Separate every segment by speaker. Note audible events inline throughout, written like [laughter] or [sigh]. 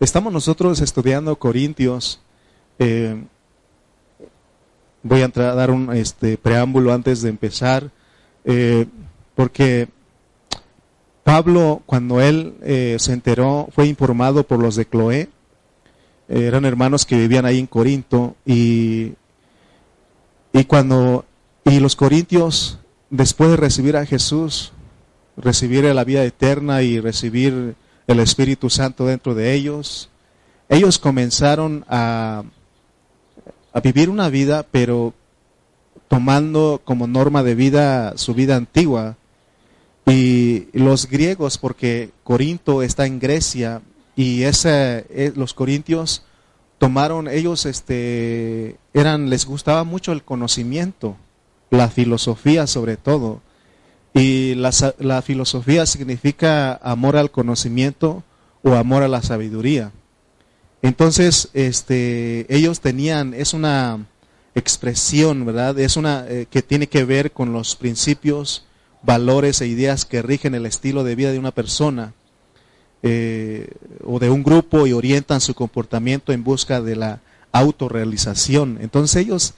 Speaker 1: estamos nosotros estudiando Corintios. Eh, voy a entrar a dar un este, preámbulo antes de empezar, eh, porque Pablo, cuando él eh, se enteró, fue informado por los de Cloé, eran hermanos que vivían ahí en Corinto, y, y cuando, y los corintios, después de recibir a Jesús, recibir la vida eterna y recibir el Espíritu Santo dentro de ellos, ellos comenzaron a, a vivir una vida, pero tomando como norma de vida su vida antigua. Y los griegos, porque Corinto está en Grecia, y ese, eh, los corintios tomaron, ellos este, eran, les gustaba mucho el conocimiento, la filosofía sobre todo. Y la, la filosofía significa amor al conocimiento o amor a la sabiduría. Entonces, este, ellos tenían, es una expresión, ¿verdad? Es una eh, que tiene que ver con los principios, valores e ideas que rigen el estilo de vida de una persona eh, o de un grupo y orientan su comportamiento en busca de la autorrealización. Entonces ellos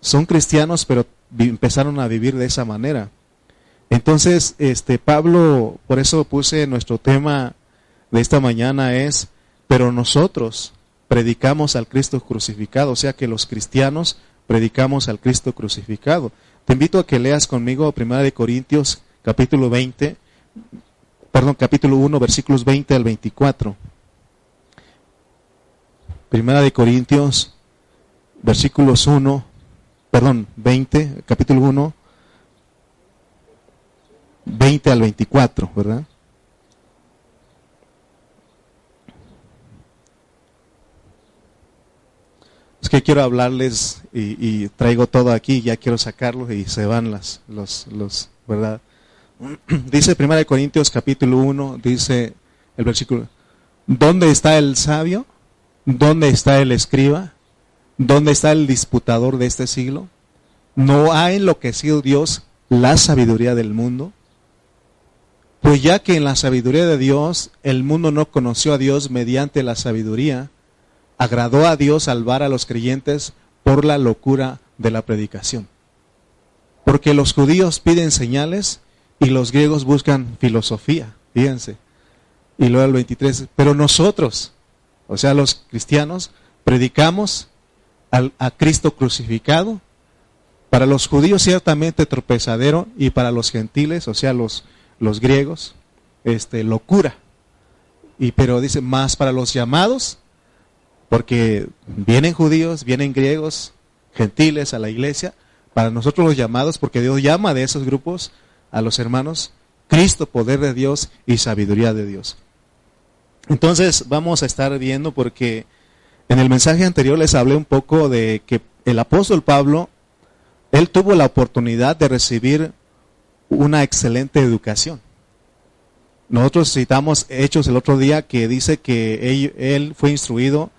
Speaker 1: son cristianos, pero empezaron a vivir de esa manera. Entonces, este Pablo, por eso puse nuestro tema de esta mañana es, pero nosotros predicamos al Cristo crucificado, o sea que los cristianos predicamos al Cristo crucificado. Te invito a que leas conmigo 1 de Corintios capítulo 20, perdón, capítulo 1, versículos 20 al 24. Primera de Corintios, versículos 1, perdón, 20, capítulo 1, 20 al 24, ¿verdad? Es que quiero hablarles y, traigo todo aquí, ya quiero sacarlo y se van las, los, los, ¿verdad? [clears throat] Dice 1 Corintios capítulo 1, dice el versículo, ¿dónde está el sabio? ¿Dónde está el escriba? ¿Dónde está el disputador de este siglo? ¿No ha enloquecido Dios la sabiduría del mundo? Pues ya que en la sabiduría de Dios el mundo no conoció a Dios mediante la sabiduría, agradó a Dios salvar a los creyentes por la locura de la predicación. Porque los judíos piden señales y los griegos buscan filosofía, fíjense. Y luego el 23, pero nosotros, o sea, los cristianos, predicamos a Cristo crucificado, para los judíos ciertamente tropezadero y para los gentiles, o sea, los los griegos, este, locura. Y pero dice, más para los llamados, porque vienen judíos, vienen griegos, gentiles a la iglesia, para nosotros los llamados, porque Dios llama de esos grupos a los hermanos, Cristo, poder de Dios y sabiduría de Dios. Entonces vamos a estar viendo porque en el mensaje anterior les hablé un poco de que el apóstol Pablo, él tuvo la oportunidad de recibir una excelente educación. Nosotros citamos Hechos el otro día que dice que él, fue instruido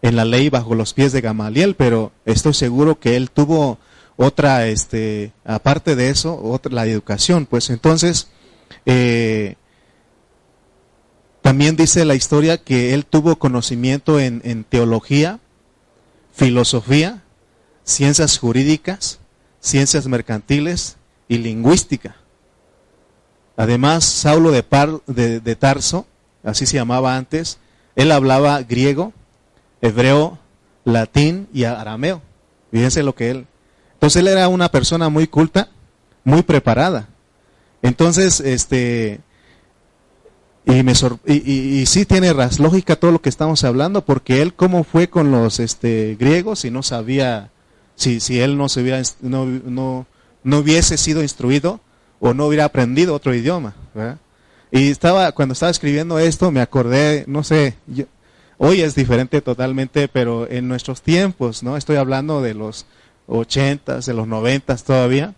Speaker 1: en la ley bajo los pies de Gamaliel, pero estoy seguro que él tuvo otra, este, aparte de eso, otra, la educación. Pues entonces, eh, también dice la historia que él tuvo conocimiento en, en teología, filosofía, ciencias jurídicas, ciencias mercantiles, y lingüística. Además, Saulo de, de, Tarso, así se llamaba antes, él hablaba griego, hebreo, latín y arameo. Fíjense lo que él. Entonces él era una persona muy culta, muy preparada. Entonces, este, y, me y, y, sí tiene lógica todo lo que estamos hablando, porque él cómo fue con los este, griegos y no sabía, si, si él no se hubiera, no, no, no hubiese sido instruido o no hubiera aprendido otro idioma. Y estaba, cuando estaba escribiendo esto, me acordé, no sé, hoy es diferente totalmente, pero en nuestros tiempos, ¿no? Estoy hablando de los ochentas, de los noventas todavía,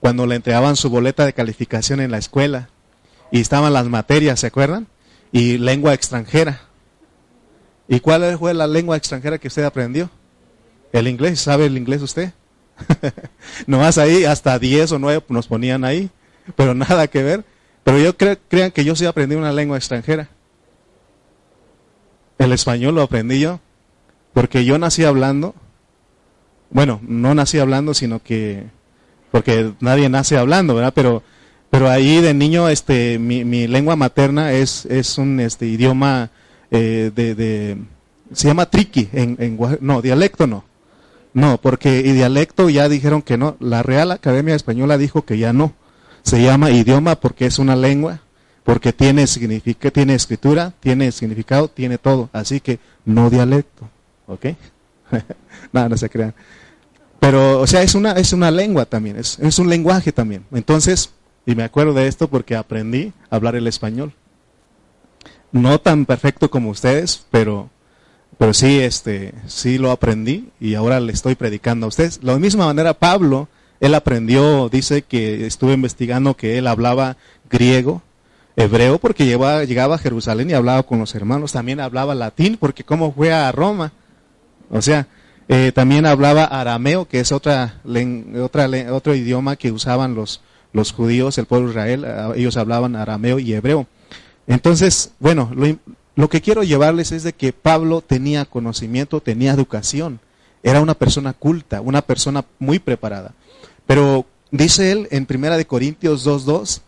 Speaker 1: cuando le entregaban su boleta de calificación en la escuela y estaban las materias, ¿se acuerdan? Y lengua extranjera. ¿Y cuál fue la lengua extranjera que usted aprendió? El inglés, ¿sabe el inglés usted? [laughs] Nomás ahí hasta 10 o 9 nos ponían ahí, pero nada que ver. Pero yo crean que yo sí aprendí una lengua extranjera. El español lo aprendí yo, porque yo nací hablando, bueno, no nací hablando, sino que, porque nadie nace hablando, ¿verdad? Pero, pero ahí de niño, este, mi, mi lengua materna es, es un este, idioma eh, de, de, se llama triqui, en, en, no, dialecto no. No, porque y dialecto ya dijeron que no. La Real Academia Española dijo que ya no. Se llama idioma porque es una lengua, porque tiene, significa, tiene escritura, tiene significado, tiene todo. Así que no dialecto. ¿Ok? [laughs] no, no se crean. Pero, o sea, es una, es una lengua también, es, es un lenguaje también. Entonces, y me acuerdo de esto porque aprendí a hablar el español. No tan perfecto como ustedes, pero pero sí, este, sí lo aprendí y ahora le estoy predicando a ustedes. De la misma manera, Pablo, él aprendió, dice que estuve investigando que él hablaba griego, hebreo, porque llegaba, llegaba a Jerusalén y hablaba con los hermanos. También hablaba latín, porque como fue a Roma. O sea, eh, también hablaba arameo, que es otra, otra, otro idioma que usaban los, los judíos, el pueblo de Israel. Ellos hablaban arameo y hebreo. Entonces, bueno, lo, lo que quiero llevarles es de que Pablo tenía conocimiento, tenía educación, era una persona culta, una persona muy preparada. Pero dice él en Primera de Corintios 2:2,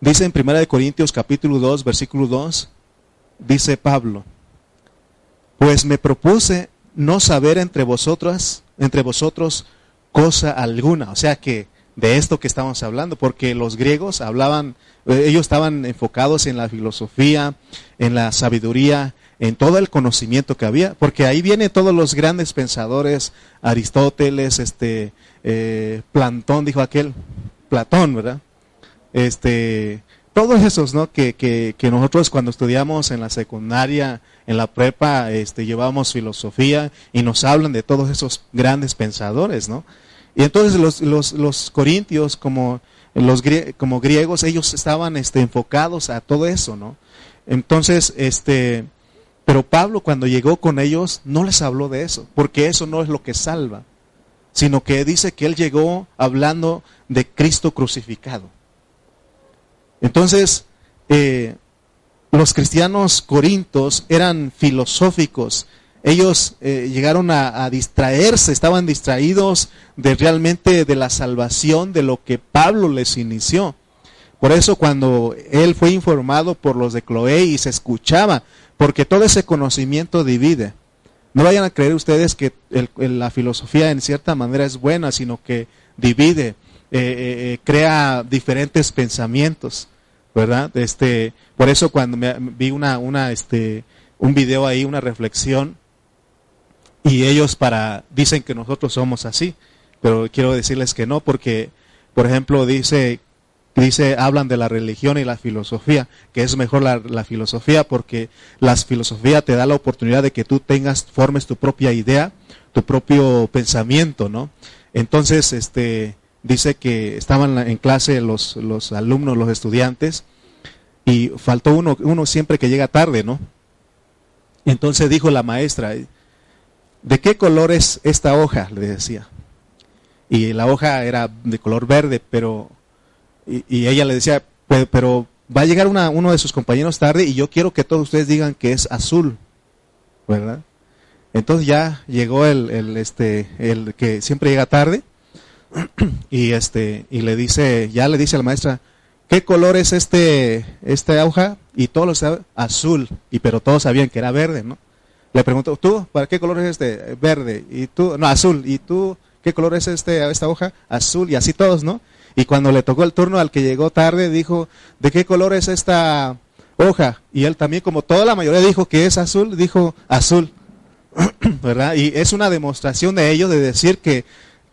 Speaker 1: dice en Primera de Corintios capítulo 2, versículo 2, dice Pablo, pues me propuse no saber entre vosotras, entre vosotros cosa alguna, o sea que de esto que estamos hablando, porque los griegos hablaban, eh, ellos estaban enfocados en la filosofía, en la sabiduría, en todo el conocimiento que había, porque ahí vienen todos los grandes pensadores, Aristóteles, este, eh, Plantón, dijo aquel, Platón, ¿verdad? Este, todos esos, ¿no? Que, que, que, nosotros cuando estudiamos en la secundaria, en la prepa, este, llevamos filosofía y nos hablan de todos esos grandes pensadores, ¿no? Y entonces los, los, los corintios, como, los, como griegos, ellos estaban este, enfocados a todo eso, ¿no? Entonces, este, pero Pablo cuando llegó con ellos no les habló de eso, porque eso no es lo que salva, sino que dice que él llegó hablando de Cristo crucificado. Entonces, eh, los cristianos corintos eran filosóficos, ellos eh, llegaron a, distraerse, estaban distraídos de realmente de la salvación, de lo que Pablo les inició. Por eso cuando él fue informado por los de Cloé y se escuchaba, porque todo ese conocimiento divide. No vayan a creer ustedes que la filosofía en cierta manera es buena, sino que divide, eh, eh, crea diferentes pensamientos, ¿verdad? Este, por eso cuando me, vi una, una, este, un video ahí, una reflexión, y ellos para dicen que nosotros somos así, pero quiero decirles que no porque por ejemplo dice dice hablan de la religión y la filosofía, que es mejor la, filosofía porque la filosofía te da la oportunidad de que tú tengas formes tu propia idea, tu propio pensamiento, ¿no? Entonces, este dice que estaban en clase los, los alumnos, los estudiantes, y faltó uno, uno siempre que llega tarde, ¿no? Entonces dijo la maestra, ¿de qué color es esta hoja? Le decía. Y la hoja era de color verde, pero, y, ella le decía, pero, va a llegar uno de sus compañeros tarde y yo quiero que todos ustedes digan que es azul, ¿verdad? Entonces ya llegó el, este, el que siempre llega tarde [clears throat] y este, y le dice, ya le dice a la maestra, ¿qué color es este, esta hoja? Y todos lo saben, azul, y pero todos sabían que era verde, ¿no? Le pregunto, ¿tú para qué color es este? Verde. Y tú, no, azul. ¿Y tú qué color es este, esta hoja? Azul. Y así todos, ¿no? Y cuando le tocó el turno al que llegó tarde, dijo, ¿de qué color es esta hoja? Y él también, como toda la mayoría dijo que es azul, dijo azul. [clears throat] ¿Verdad? Y es una demostración de ello de decir que,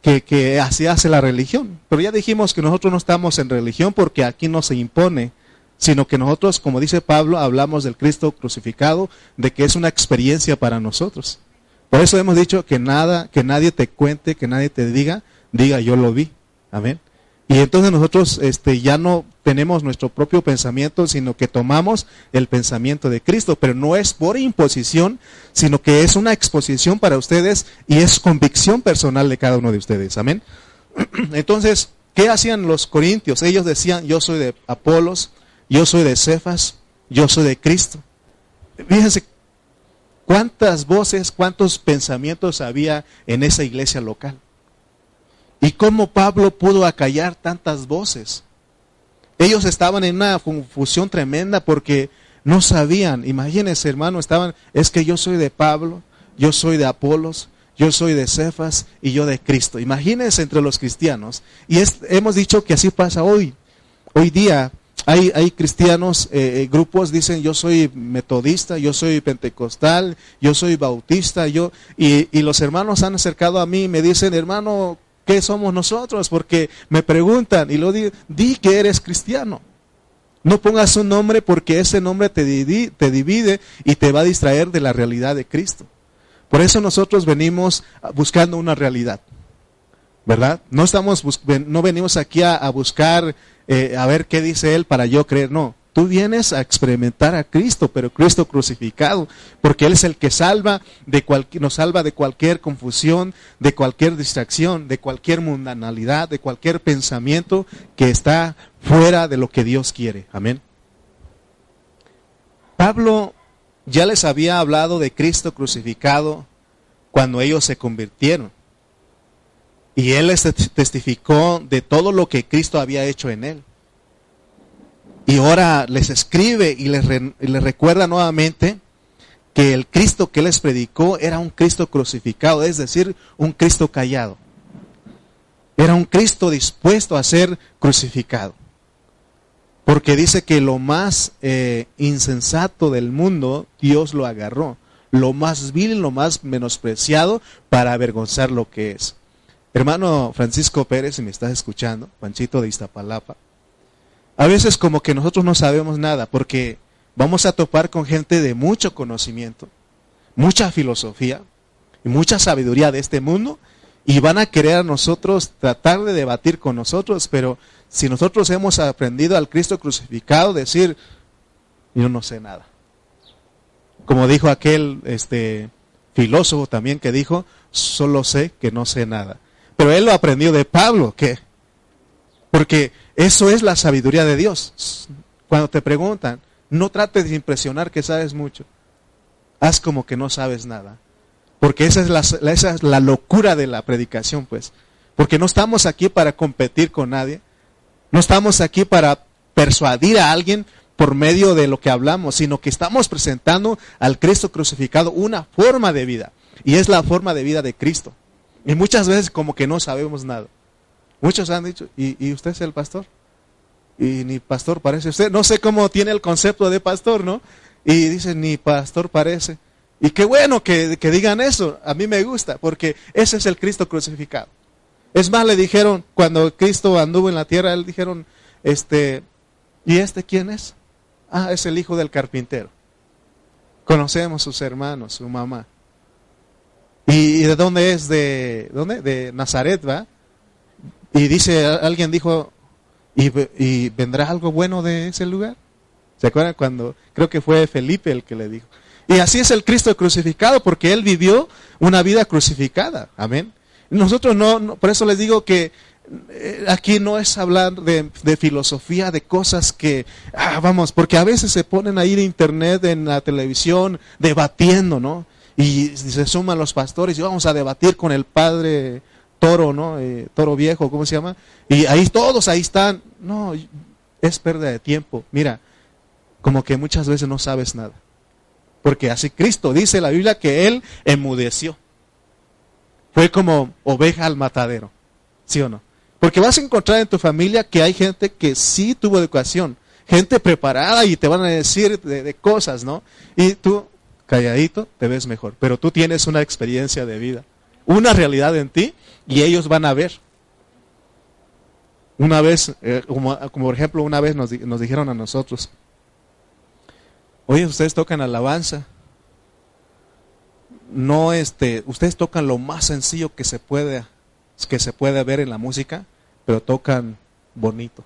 Speaker 1: que, que así hace la religión. Pero ya dijimos que nosotros no estamos en religión porque aquí no se impone sino que nosotros, como dice Pablo, hablamos del Cristo crucificado, de que es una experiencia para nosotros. Por eso hemos dicho que nada, que nadie te cuente, que nadie te diga, diga yo lo vi. Amén. Y entonces nosotros este, ya no tenemos nuestro propio pensamiento, sino que tomamos el pensamiento de Cristo, pero no es por imposición, sino que es una exposición para ustedes y es convicción personal de cada uno de ustedes. Amén. [clears throat] Entonces, ¿qué hacían los corintios? Ellos decían, yo soy de Apolos, yo soy de Cefas, yo soy de Cristo. fíjense cuántas voces, cuántos pensamientos había en esa iglesia local. Y cómo Pablo pudo acallar tantas voces. Ellos estaban en una confusión tremenda porque no sabían. Imagínense, hermano, estaban, es que yo soy de Pablo, yo soy de Apolos, yo soy de Cefas y yo de Cristo. Imagínense entre los cristianos. Y hemos dicho que así pasa hoy. Hoy día hay, hay cristianos, eh, eh, grupos dicen yo soy metodista, yo soy pentecostal, yo soy bautista, yo y, y los hermanos han acercado a mí y me dicen, hermano, ¿qué somos nosotros? Porque me preguntan y lo di, di que eres cristiano. No pongas un nombre porque ese nombre te, te divide y te va a distraer de la realidad de Cristo. Por eso nosotros venimos buscando una realidad. ¿Verdad? No estamos no venimos aquí a, buscar eh, a ver qué dice él para yo creer, no. Tú vienes a experimentar a Cristo, pero Cristo crucificado, porque Él es el que salva de nos salva de cualquier confusión, de cualquier distracción, de cualquier mundanalidad, de cualquier pensamiento que está fuera de lo que Dios quiere. Amén. Pablo ya les había hablado de Cristo crucificado cuando ellos se convirtieron. Y él les testificó de todo lo que Cristo había hecho en él. Y ahora les escribe y les, recuerda nuevamente que el Cristo que les predicó era un Cristo crucificado, es decir, un Cristo callado. Era un Cristo dispuesto a ser crucificado. Porque dice que lo más eh, insensato del mundo, Dios lo agarró. Lo más vil, lo más menospreciado para avergonzar lo que es. Hermano Francisco Pérez, si me estás escuchando, Panchito de Iztapalapa, a veces como que nosotros no sabemos nada, porque vamos a topar con gente de mucho conocimiento, mucha filosofía y mucha sabiduría de este mundo, y van a querer a nosotros tratar de debatir con nosotros, pero si nosotros hemos aprendido al Cristo crucificado, decir, yo no sé nada. Como dijo aquel este, filósofo también que dijo, solo sé que no sé nada. Pero él lo aprendió de Pablo, ¿qué? Porque eso es la sabiduría de Dios. Cuando te preguntan, no trates de impresionar que sabes mucho. Haz como que no sabes nada. Porque esa es la, esa es la locura de la predicación, pues. Porque no estamos aquí para competir con nadie. No estamos aquí para persuadir a alguien por medio de lo que hablamos, sino que estamos presentando al Cristo crucificado una forma de vida. Y es la forma de vida de Cristo. Y muchas veces como que no sabemos nada. Muchos han dicho, ¿y, usted es el pastor? Y ni pastor parece usted. No sé cómo tiene el concepto de pastor, ¿no? Y dicen, ni pastor parece. Y qué bueno que, que digan eso. A mí me gusta, porque ese es el Cristo crucificado. Es más, le dijeron, cuando Cristo anduvo en la tierra, le dijeron, este, ¿y este quién es? Ah, es el hijo del carpintero. Conocemos sus hermanos, su mamá. ¿Y de dónde es? De, ¿dónde? De Nazaret, ¿va? Y dice, alguien dijo, ¿y, ¿y vendrá algo bueno de ese lugar? ¿Se acuerdan cuando, creo que fue Felipe el que le dijo? Y así es el Cristo crucificado, porque Él vivió una vida crucificada. Amén. Nosotros no, por eso les digo que eh, aquí no es hablar de, filosofía, de cosas que, ah, vamos, porque a veces se ponen ahí en internet, en la televisión, debatiendo, ¿no? Y se suman los pastores y vamos a debatir con el padre toro, ¿no? Eh, toro viejo, ¿cómo se llama? Y ahí todos ahí están. No, es pérdida de tiempo. Mira, como que muchas veces no sabes nada. Porque así Cristo dice la Biblia que Él enmudeció. Fue como oveja al matadero. ¿Sí o no? Porque vas a encontrar en tu familia que hay gente que sí tuvo educación, gente preparada y te van a decir de, cosas, ¿no? Y tú, calladito, te ves mejor. Pero tú tienes una experiencia de vida, una realidad en ti y ellos van a ver. Una vez, eh, como, por ejemplo, una vez nos, nos dijeron a nosotros, oye, ustedes tocan alabanza no este, ustedes tocan lo más sencillo que se puede que se puede ver en la música, pero tocan bonito.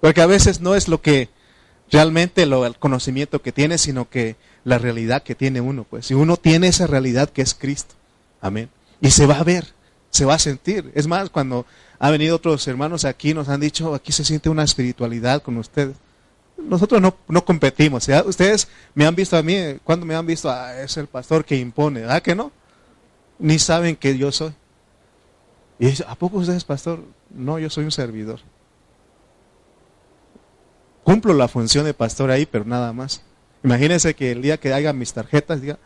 Speaker 1: Porque a veces no es lo que realmente lo, el conocimiento que tiene, sino que la realidad que tiene uno, pues. Si uno tiene esa realidad que es Cristo. Amén. Y se va a ver, se va a sentir. Es más, cuando ha venido otros hermanos aquí, nos han dicho, aquí se siente una espiritualidad con ustedes. nosotros no, no competimos. Ustedes me han visto a mí, cuando me han visto, ah, es el pastor que impone, ¿verdad que no? Ni saben que yo soy. Y dice, ¿a poco usted es pastor? No, yo soy un servidor. Cumplo la función de pastor ahí, pero nada más. Imagínense que el día que haga mis tarjetas diga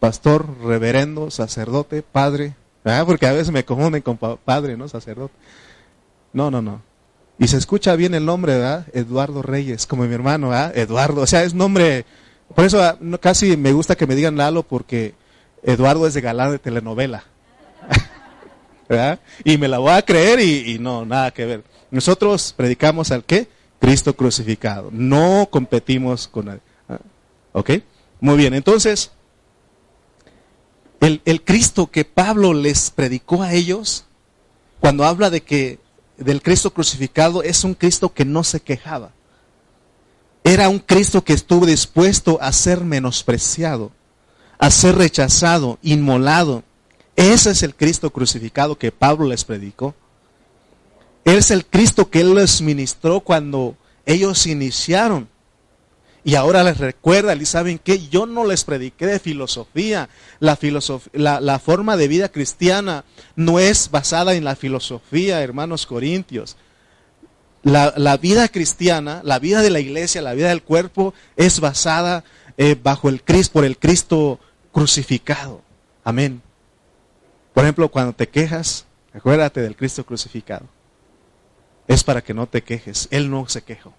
Speaker 1: pastor, reverendo, sacerdote, padre, porque a veces me confunden con padre, ¿no? Sacerdote. No, no, no. Y se escucha bien el nombre, ¿verdad? Eduardo Reyes, como mi hermano, ¿verdad? Eduardo, o sea, es nombre, por eso ah, casi me gusta que me digan Lalo, porque Eduardo es de galán de telenovela. [laughs] ¿verdad? Y me la voy a creer y, y no, nada que ver. Nosotros predicamos al qué? Cristo crucificado. No competimos con nadie. ¿Ok? Muy bien, entonces, el, el, Cristo que Pablo les predicó a ellos, cuando habla de que del Cristo crucificado, es un Cristo que no se quejaba. Era un Cristo que estuvo dispuesto a ser menospreciado, a ser rechazado, inmolado. Ese es el Cristo crucificado que Pablo les predicó. Es el Cristo que Él les ministró cuando ellos iniciaron. Y ahora les recuerda, y saben que yo no les prediqué de filosofía. La, la, forma de vida cristiana no es basada en la filosofía, hermanos corintios. La, vida cristiana, la vida de la iglesia, la vida del cuerpo es basada eh, bajo el Cristo, por el Cristo crucificado. Amén. Por ejemplo, cuando te quejas, acuérdate del Cristo crucificado es para que no te quejes. Él no se quejó.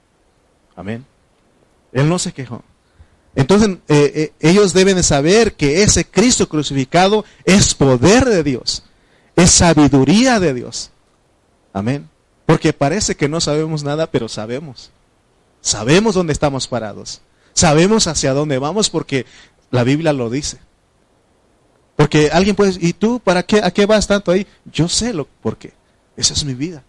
Speaker 1: Amén. Él no se quejó. Entonces eh, eh, ellos deben de saber que ese Cristo crucificado es poder de Dios, es sabiduría de Dios. Amén. Porque parece que no sabemos nada, pero sabemos. Sabemos dónde estamos parados. Sabemos hacia dónde vamos porque la Biblia lo dice. Porque alguien puede decir, ¿y tú para qué, a qué vas tanto ahí? Yo sé lo por qué. Esa es mi vida.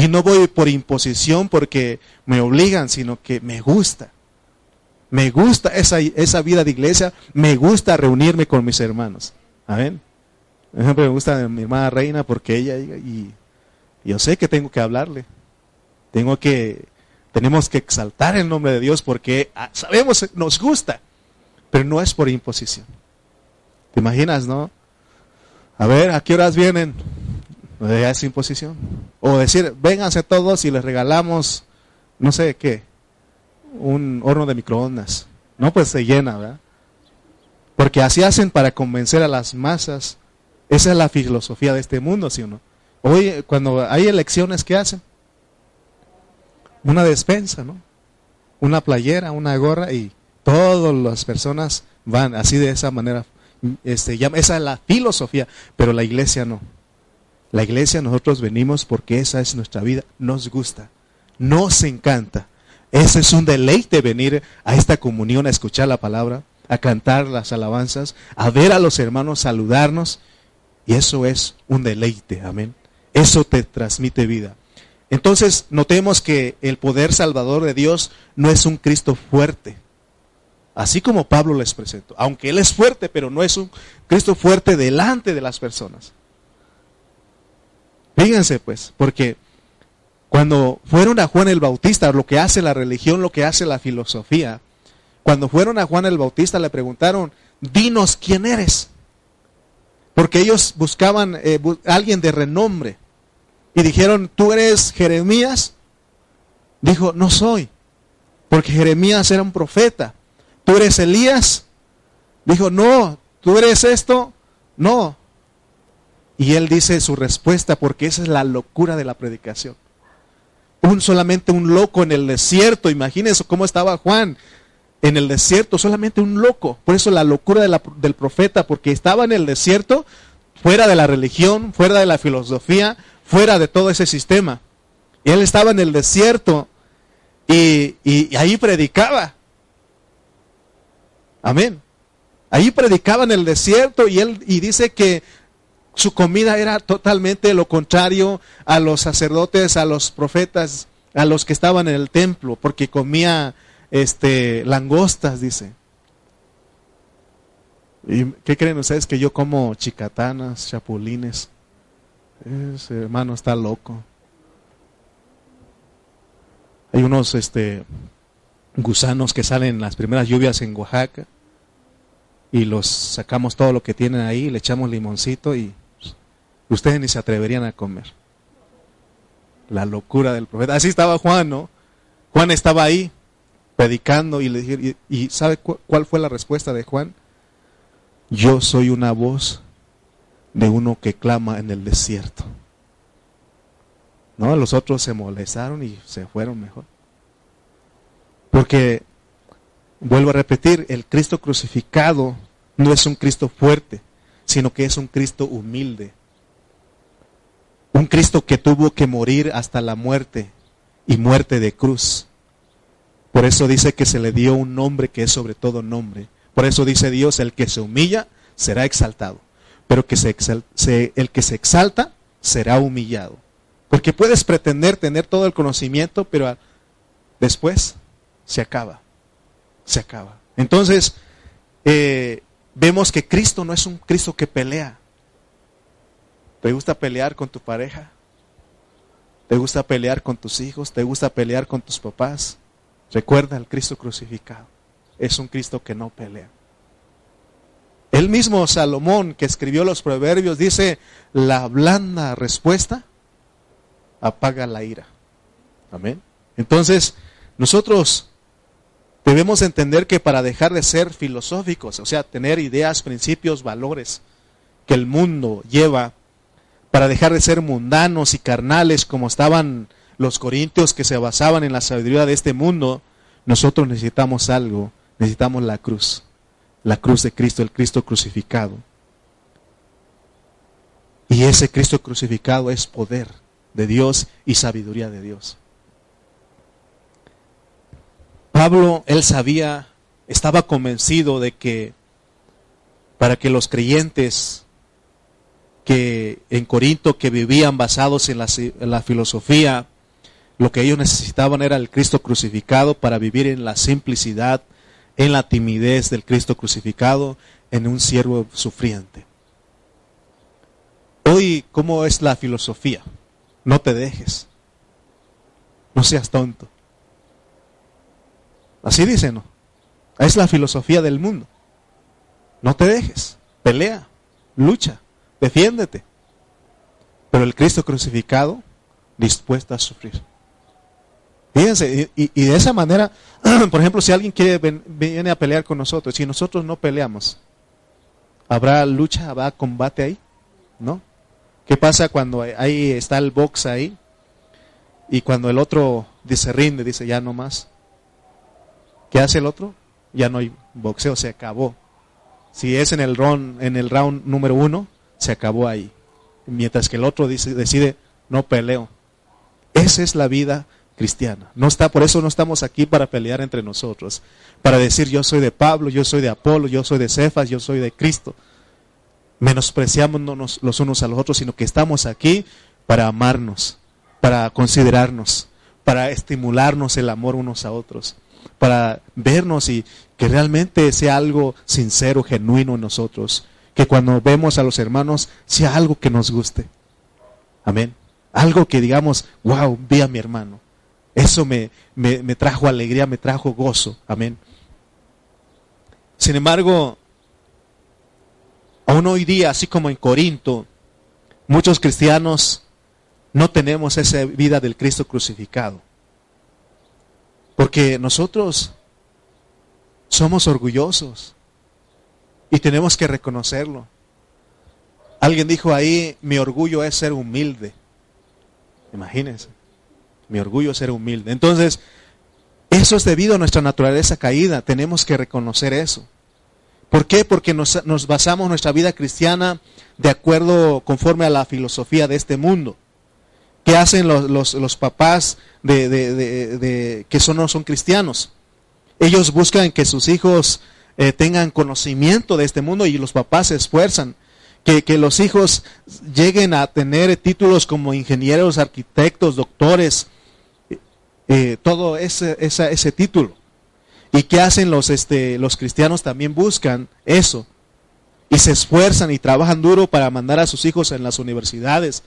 Speaker 1: Y no voy por imposición porque me obligan, sino que me gusta. Me gusta esa, esa vida de iglesia, me gusta reunirme con mis hermanos. Amén. Por me gusta mi hermana Reina porque ella, y yo sé que tengo que hablarle. Tengo que, tenemos que exaltar el nombre de Dios porque ah, sabemos, nos gusta, pero no es por imposición. ¿Te imaginas, no? A ver, ¿a qué horas vienen? Ya es imposición. O decir, vénganse todos y les regalamos, no sé qué, un horno de microondas. No, pues se llena, ¿verdad? Porque así hacen para convencer a las masas. Esa es la filosofía de este mundo, ¿sí o no? Hoy, cuando hay elecciones, ¿qué hacen? Una despensa, ¿no? Una playera, una gorra y todas las personas van así de esa manera. Este, esa es la filosofía, pero la iglesia no. La iglesia nosotros venimos porque esa es nuestra vida, nos gusta, nos encanta. Ese es un deleite venir a esta comunión a escuchar la palabra, a cantar las alabanzas, a ver a los hermanos saludarnos. Y eso es un deleite, amén. Eso te transmite vida. Entonces, notemos que el poder salvador de Dios no es un Cristo fuerte. Así como Pablo les presentó. Aunque Él es fuerte, pero no es un Cristo fuerte delante de las personas. Fíjense pues, porque cuando fueron a Juan el Bautista, lo que hace la religión, lo que hace la filosofía, cuando fueron a Juan el Bautista le preguntaron, dinos quién eres. Porque ellos buscaban eh, alguien de renombre. Y dijeron, ¿tú eres Jeremías? Dijo, no soy. Porque Jeremías era un profeta. ¿Tú eres Elías? Dijo, no. ¿Tú eres esto? No. Y él dice su respuesta porque esa es la locura de la predicación. Un solamente un loco en el desierto, imagínense cómo estaba Juan en el desierto, solamente un loco. Por eso la locura del profeta, porque estaba en el desierto, fuera de la religión, fuera de la filosofía, fuera de todo ese sistema. Y él estaba en el desierto y, y ahí predicaba. Amén. Ahí predicaba en el desierto y él y dice que su comida era totalmente lo contrario a los sacerdotes, a los profetas, a los que estaban en el templo, porque comía este langostas, dice. ¿Y qué creen ustedes que yo como chicatanas, chapulines? Ese hermano está loco. Hay unos este, gusanos que salen en las primeras lluvias en Oaxaca y los sacamos todo lo que tienen ahí, le echamos limoncito y ustedes ni se atreverían a comer. La locura del profeta. Así estaba Juan, ¿no? Juan estaba ahí predicando y le y, ¿sabe cuál fue la respuesta de Juan? Yo soy una voz de uno que clama en el desierto. No, los otros se molestaron y se fueron mejor. Porque, vuelvo a repetir, el Cristo crucificado no es un Cristo fuerte, sino que es un Cristo humilde. Un Cristo que tuvo que morir hasta la muerte y muerte de cruz. Por eso dice que se le dio un nombre que es sobre todo nombre. Por eso dice Dios, el que se humilla será exaltado, pero que se, el que se exalta será humillado. Porque puedes pretender tener todo el conocimiento, pero después se acaba. Se acaba. Entonces, eh, vemos que Cristo no es un Cristo que pelea. ¿Te gusta pelear con tu pareja? ¿Te gusta pelear con tus hijos? ¿Te gusta pelear con tus papás? Recuerda al Cristo crucificado. Es un Cristo que no pelea. El mismo Salomón que escribió los proverbios dice, la blanda respuesta apaga la ira. Amén. Entonces, nosotros debemos entender que para dejar de ser filosóficos, o sea, tener ideas, principios, valores que el mundo lleva, para dejar de ser mundanos y carnales como estaban los corintios que se basaban en la sabiduría de este mundo, nosotros necesitamos algo, necesitamos la cruz, la cruz de Cristo, el Cristo crucificado. Y ese Cristo crucificado es poder de Dios y sabiduría de Dios. Pablo, él sabía, estaba convencido de que para que los creyentes que en Corinto que vivían basados en la, filosofía, lo que ellos necesitaban era el Cristo crucificado para vivir en la simplicidad, en la timidez del Cristo crucificado, en un siervo sufriente. Hoy, ¿cómo es la filosofía? No te dejes. No seas tonto. Así dice, ¿no? Es la filosofía del mundo. No te dejes, pelea, lucha, defiéndete. Pero el Cristo crucificado, dispuesto a sufrir. Fíjense, y, de esa manera, [clears throat] por ejemplo, si alguien quiere viene a pelear con nosotros, si nosotros no peleamos, ¿habrá lucha, habrá combate ahí? ¿No? ¿Qué pasa cuando ahí está el box ahí? Y cuando el otro dice rinde, dice ya no más. ¿Qué hace el otro? Ya no hay boxeo, se acabó. Si es en el round, en el round número uno, se acabó ahí. Mientras que el otro dice, decide, no peleo. Esa es la vida cristiana. No está, por eso no estamos aquí para pelear entre nosotros, para decir yo soy de Pablo, yo soy de Apolo, yo soy de Cefas, yo soy de Cristo. Menospreciamos los unos a los otros, sino que estamos aquí para amarnos, para considerarnos, para estimularnos el amor unos a otros para vernos y que realmente sea algo sincero, genuino en nosotros. Que cuando vemos a los hermanos sea algo que nos guste. Amén. Algo que digamos, wow, vi a mi hermano. Eso me, me, me trajo alegría, me trajo gozo. Amén. Sin embargo, aún hoy día, así como en Corinto, muchos cristianos no tenemos esa vida del Cristo crucificado. Porque nosotros somos orgullosos y tenemos que reconocerlo. Alguien dijo ahí, mi orgullo es ser humilde. Imagínense, mi orgullo es ser humilde. Entonces, eso es debido a nuestra naturaleza caída, tenemos que reconocer eso. ¿Por qué? Porque nos, nos basamos nuestra vida cristiana de acuerdo, conforme a la filosofía de este mundo. ¿Qué hacen los, los, papás de, de, que son, no son cristianos? Ellos buscan que sus hijos eh, tengan conocimiento de este mundo y los papás se esfuerzan. Que, que los hijos lleguen a tener títulos como ingenieros, arquitectos, doctores, eh, todo ese, ese título. ¿Y qué hacen los, este, los cristianos? También buscan eso. Y se esfuerzan y trabajan duro para mandar a sus hijos en las universidades.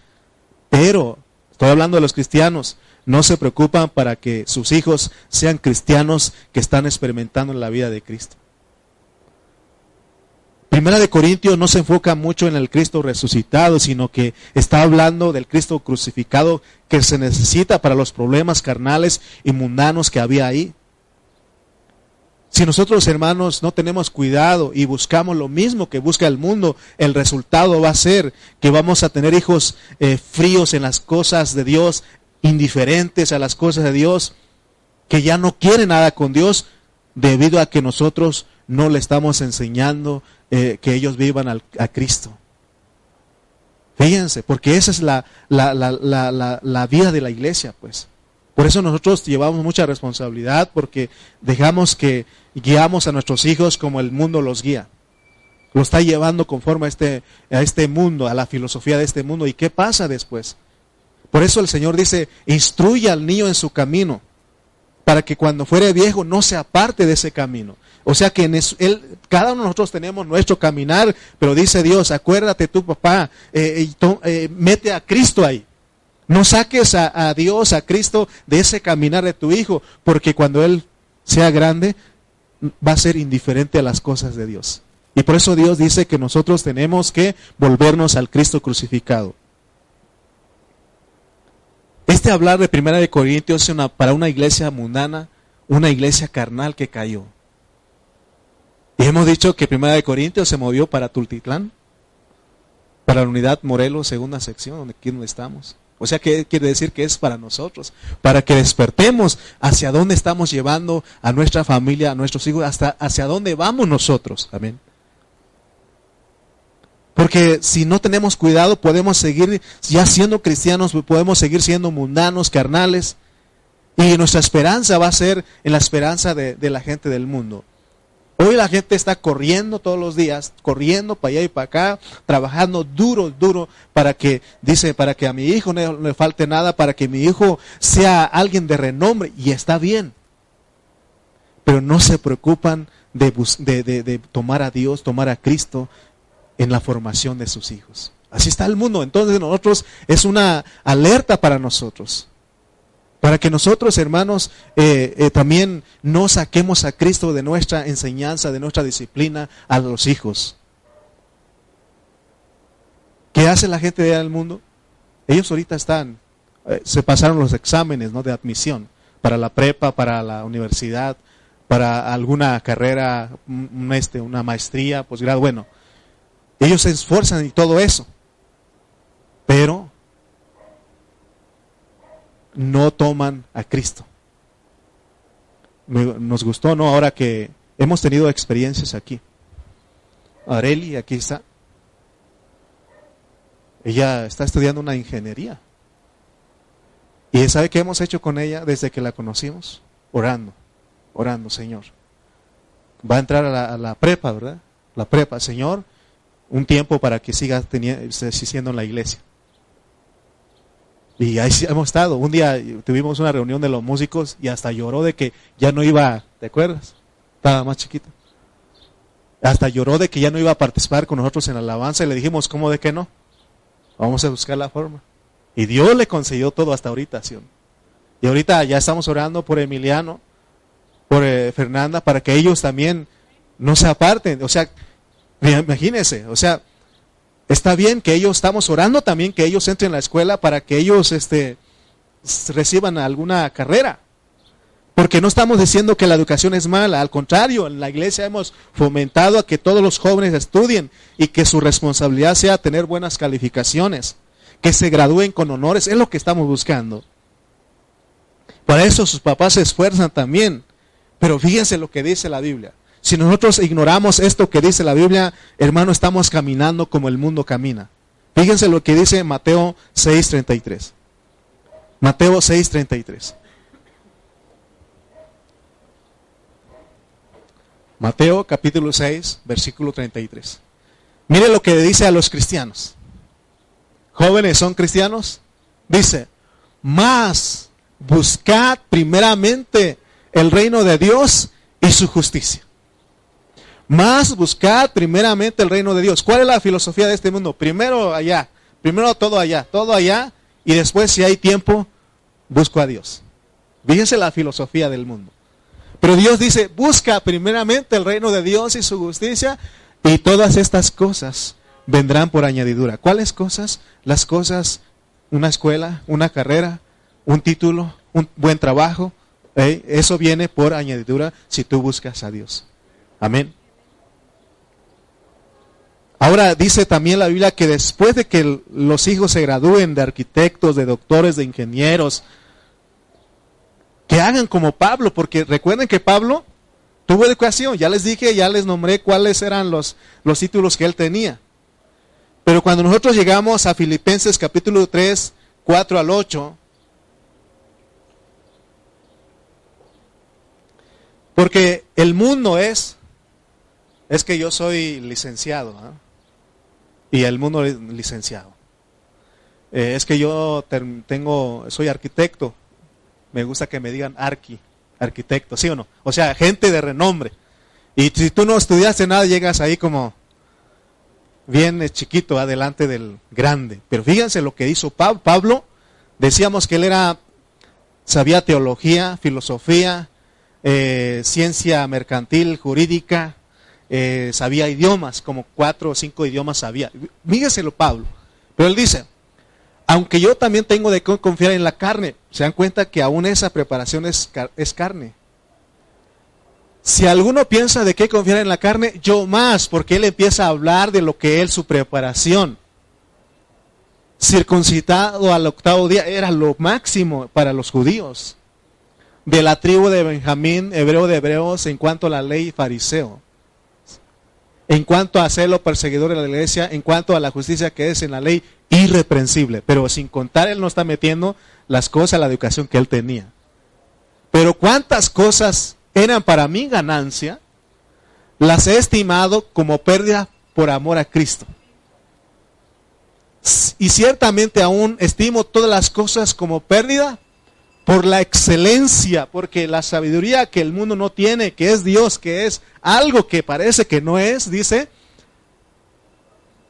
Speaker 1: Pero Estoy hablando de los cristianos. no se preocupan para que sus hijos sean cristianos que están experimentando la vida de Cristo. Primera de Corintios no se enfoca mucho en el Cristo resucitado, sino que está hablando del Cristo crucificado que se necesita para los problemas carnales y mundanos que había ahí. Si nosotros hermanos no tenemos cuidado y buscamos lo mismo que busca el mundo, el resultado va a ser que vamos a tener hijos eh, fríos en las cosas de Dios, indiferentes a las cosas de Dios, que ya no quieren nada con Dios debido a que nosotros no le estamos enseñando eh, que ellos vivan a Cristo. Fíjense, porque esa es la, la, la, la, vida de la iglesia, pues. Por eso nosotros llevamos mucha responsabilidad, porque dejamos que guiamos a nuestros hijos como el mundo los guía. Lo está llevando conforme a este, a este mundo, a la filosofía de este mundo. ¿Y qué pasa después? Por eso el Señor dice, instruye al niño en su camino, para que cuando fuere viejo no se aparte de ese camino. O sea que él, cada uno de nosotros tenemos nuestro caminar, pero dice Dios, acuérdate tu papá, eh, eh, mete a Cristo ahí. No saques a, Dios, a Cristo, de ese caminar de tu hijo, porque cuando Él sea grande, va a ser indiferente a las cosas de Dios. Y por eso Dios dice que nosotros tenemos que volvernos al Cristo crucificado. Este hablar de Primera de Corintios es una, para una iglesia mundana, una iglesia carnal que cayó. Y hemos dicho que Primera de Corintios se movió para Tultitlán, para la unidad Morelos, segunda sección, donde aquí donde estamos. O sea, ¿qué quiere decir que es para nosotros? Para que despertemos hacia dónde estamos llevando a nuestra familia, a nuestros hijos, hasta hacia dónde vamos nosotros. Amén. Porque si no tenemos cuidado, podemos seguir ya siendo cristianos, podemos seguir siendo mundanos, carnales. Y nuestra esperanza va a ser en la esperanza de, de la gente del mundo. Hoy la gente está corriendo todos los días, corriendo para allá y para acá, trabajando duro, duro para que, dice, para que a mi hijo no le falte nada, para que mi hijo sea alguien de renombre. Y está bien. Pero no se preocupan de, de, tomar a Dios, tomar a Cristo en la formación de sus hijos. Así está el mundo. Entonces nosotros es una alerta para nosotros. Para que nosotros, hermanos, eh, eh, también no saquemos a Cristo de nuestra enseñanza, de nuestra disciplina a los hijos. ¿Qué hace la gente del mundo? Ellos ahorita están, eh, se pasaron los exámenes ¿no? de admisión para la prepa, para la universidad, para alguna carrera, este, una maestría, posgrado. Bueno, ellos se esfuerzan y todo eso. Pero no toman a Cristo. Nos gustó, ¿no? Ahora que hemos tenido experiencias aquí. Areli, aquí está. Ella está estudiando una ingeniería. ¿Y sabe qué hemos hecho con ella desde que la conocimos? Orando, orando, Señor. Va a entrar a la, a la prepa, ¿verdad? La prepa, Señor, un tiempo para que siga teniendo, siendo en la iglesia. Y ahí hemos estado. Un día tuvimos una reunión de los músicos y hasta lloró de que ya no iba, ¿te acuerdas? Estaba más chiquita. Hasta lloró de que ya no iba a participar con nosotros en la alabanza y le dijimos, ¿cómo de que no? Vamos a buscar la forma. Y Dios le concedió todo hasta ahorita. ¿sí? Y ahorita ya estamos orando por Emiliano, por eh, Fernanda, para que ellos también no se aparten. O sea, imagínense, o sea, Está bien que ellos, estamos orando también que ellos entren a la escuela para que ellos este, reciban alguna carrera. Porque no estamos diciendo que la educación es mala, al contrario, en la iglesia hemos fomentado a que todos los jóvenes estudien y que su responsabilidad sea tener buenas calificaciones, que se gradúen con honores, es lo que estamos buscando. Para eso sus papás se esfuerzan también. Pero fíjense lo que dice la Biblia. Si nosotros ignoramos esto que dice la Biblia, hermano, estamos caminando como el mundo camina. Fíjense lo que dice Mateo 6:33. Mateo 6:33. Mateo capítulo 6, versículo 33. Mire lo que dice a los cristianos. Jóvenes, ¿son cristianos? Dice, más buscad primeramente el reino de Dios y su justicia. Más buscad primeramente el reino de Dios. ¿Cuál es la filosofía de este mundo? Primero allá, primero todo allá, todo allá, y después si hay tiempo, busco a Dios. Fíjense la filosofía del mundo. Pero Dios dice, busca primeramente el reino de Dios y su justicia y todas estas cosas vendrán por añadidura. ¿Cuáles cosas? Las cosas, una escuela, una carrera, un título, un buen trabajo. ¿eh? Eso viene por añadidura si tú buscas a Dios. Amén. Ahora dice también la Biblia que después de que los hijos se gradúen de arquitectos, de doctores, de ingenieros, que hagan como Pablo, porque recuerden que Pablo tuvo educación, ya les dije, ya les nombré cuáles eran los, los títulos que él tenía. Pero cuando nosotros llegamos a Filipenses capítulo 3, 4 al 8, porque el mundo es, es que yo soy licenciado, ¿ah? Y el mundo licenciado. Eh, es que yo tengo, soy arquitecto, me gusta que me digan arqui, arquitecto, ¿sí o no? O sea, gente de renombre. Y si tú no estudiaste nada, llegas ahí como bien chiquito, adelante del grande. Pero fíjense lo que hizo Pablo. Pablo, decíamos que él era, sabía teología, filosofía, eh, ciencia mercantil, jurídica, eh, sabía idiomas, como cuatro o cinco idiomas sabía. Fíjenselo Pablo. Pero él dice, aunque yo también tengo de confiar en la carne, se dan cuenta que aún esa preparación es, es carne. Si alguno piensa de qué confiar en la carne, yo más, porque él empieza a hablar de lo que es su preparación. Circuncidado al octavo día era lo máximo para los judíos. De la tribu de Benjamín, hebreo de hebreos, en cuanto a la ley fariseo. En cuanto a hacerlo perseguidor de la iglesia, en cuanto a la justicia que es en la ley, irreprensible. Pero sin contar, él no está metiendo las cosas, la educación que él tenía. Pero cuántas cosas eran para mi ganancia, las he estimado como pérdida por amor a Cristo. Y ciertamente aún estimo todas las cosas como pérdida por la excelencia, porque la sabiduría que el mundo no tiene, que es Dios, que es algo que parece que no es, dice,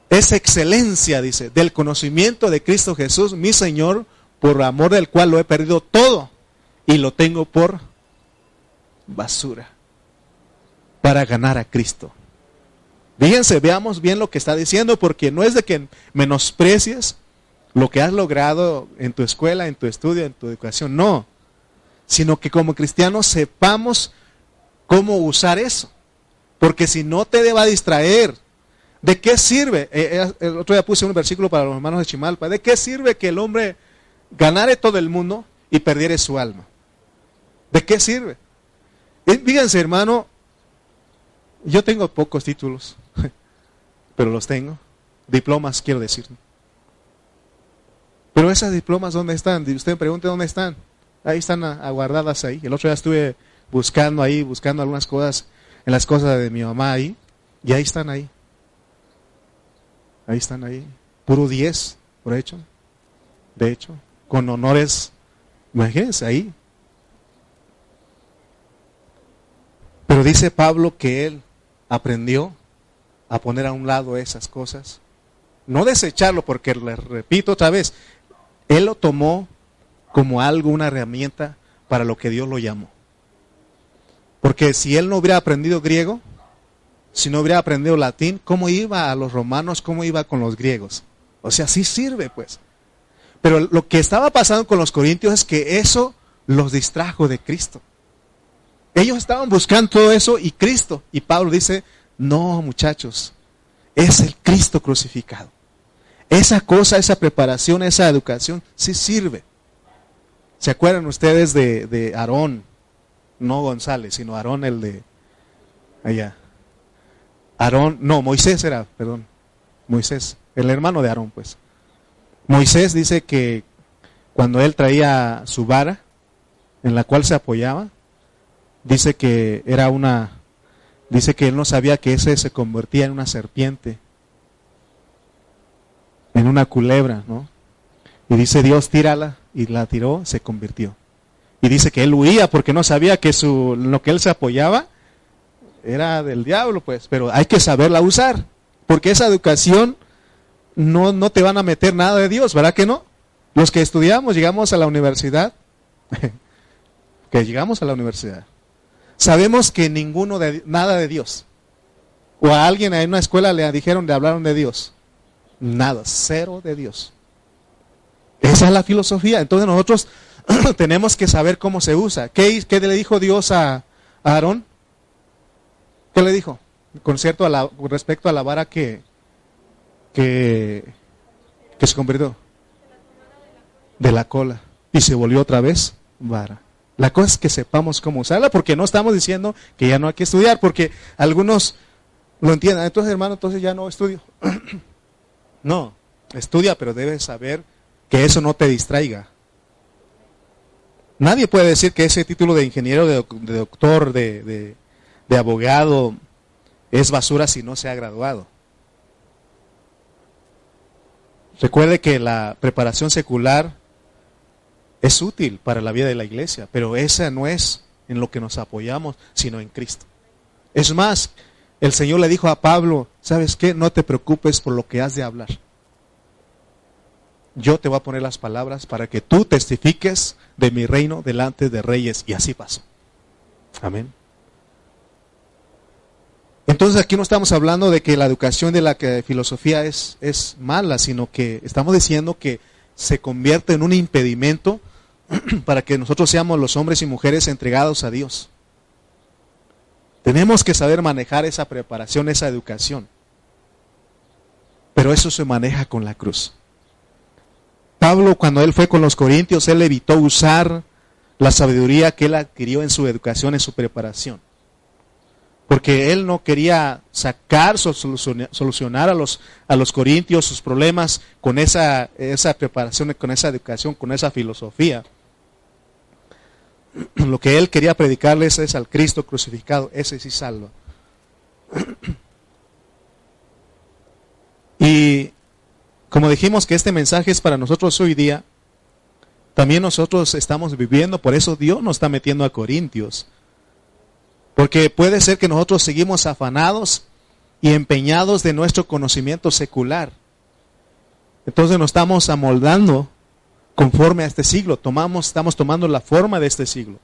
Speaker 1: es excelencia, dice, del conocimiento de Cristo Jesús, mi Señor, por amor del cual lo he perdido todo y lo tengo por basura para ganar a Cristo. Fíjense, veamos bien lo que está diciendo, porque no es de que menosprecies lo que has logrado en tu escuela, en tu estudio, en tu educación, no, sino que como cristianos sepamos cómo usar eso, porque si no te deba distraer, ¿de qué sirve? Eh, eh, el otro día puse un versículo para los hermanos de Chimalpa, ¿de qué sirve que el hombre ganare todo el mundo y perdiere su alma? ¿De qué sirve? Fíjense, hermano, yo tengo pocos títulos, [laughs] pero los tengo. Diplomas, quiero decir. Pero esas diplomas, ¿dónde están? Usted me pregunte dónde están. Ahí están aguardadas ahí. El otro día estuve buscando ahí, buscando algunas cosas en las cosas de mi mamá ahí. Y ahí están ahí. Ahí están ahí. Puro 10, por hecho. De hecho, con honores. Imagínense ahí. Pero dice Pablo que él aprendió a poner a un lado esas cosas. No desecharlo, porque le repito otra vez, él lo tomó como algo, una herramienta para lo que Dios lo llamó. Porque si él no hubiera aprendido griego, si no hubiera aprendido latín, ¿cómo iba a los romanos? ¿Cómo iba con los griegos? O sea, sí sirve, pues. Pero lo que estaba pasando con los corintios es que eso los distrajo de Cristo. Ellos estaban buscando todo eso y Cristo. Y Pablo dice, no muchachos, es el Cristo crucificado. Esa cosa, esa preparación, esa educación, sí sirve. ¿Se acuerdan ustedes de, de Aarón? No González, sino Aarón el de allá. Aarón, no, Moisés era, perdón. Moisés, el hermano de Aarón, pues. Moisés dice que cuando él traía su vara en la cual se apoyaba, dice que era una, dice que él no sabía que ese se convertía en una serpiente, en una culebra, ¿no? Y dice Dios, tírala, y la tiró, se convirtió. Y dice que él huía porque no sabía que su, lo que él se apoyaba era del diablo, pues, pero hay que saberla usar, porque esa educación no, no te van a meter nada de Dios, ¿verdad que no? Los que estudiamos, llegamos a la universidad, [laughs] que llegamos a la universidad. Sabemos que ninguno de nada de Dios. O a alguien en una escuela le dijeron, le hablaron de Dios. Nada, cero de Dios. Esa es la filosofía. Entonces nosotros [clears throat] tenemos que saber cómo se usa. ¿Qué, qué le dijo Dios a, Aarón? ¿Qué le dijo? Con, cierto a la, respecto a la vara que, que, que se convirtió de la cola y se volvió otra vez vara. La cosa es que sepamos cómo usarla, porque no estamos diciendo que ya no hay que estudiar, porque algunos lo entienden. Entonces, hermano, entonces ya no estudio. [clears throat] no, estudia, pero debes saber que eso no te distraiga. Nadie puede decir que ese título de ingeniero, de, doctor, de, de abogado, es basura si no se ha graduado. Recuerde que la preparación secular es útil para la vida de la iglesia, pero esa no es en lo que nos apoyamos, sino en Cristo. Es más, el Señor le dijo a Pablo, ¿sabes qué? No te preocupes por lo que has de hablar. Yo te voy a poner las palabras para que tú testifiques de mi reino delante de reyes. Y así pasó. Amén. Entonces aquí no estamos hablando de que la educación de la filosofía es, es mala, sino que estamos diciendo que se convierte en un impedimento [clears throat] para que nosotros seamos los hombres y mujeres entregados a Dios. Tenemos que saber manejar esa preparación, esa educación. Pero eso se maneja con la cruz. Pablo, cuando él fue con los corintios, él evitó usar la sabiduría que él adquirió en su educación, en su preparación. Porque él no quería sacar, solucionar a los, a los corintios sus problemas con esa, esa preparación, con esa educación, con esa filosofía. [clears throat] lo que él quería predicarles es al Cristo crucificado, ese sí salva. [clears throat] Y como dijimos que este mensaje es para nosotros hoy día, también nosotros estamos viviendo, por eso Dios nos está metiendo a Corintios. Porque puede ser que nosotros seguimos afanados y empeñados de nuestro conocimiento secular. Entonces nos estamos amoldando conforme a este siglo. Tomamos, estamos tomando la forma de este siglo.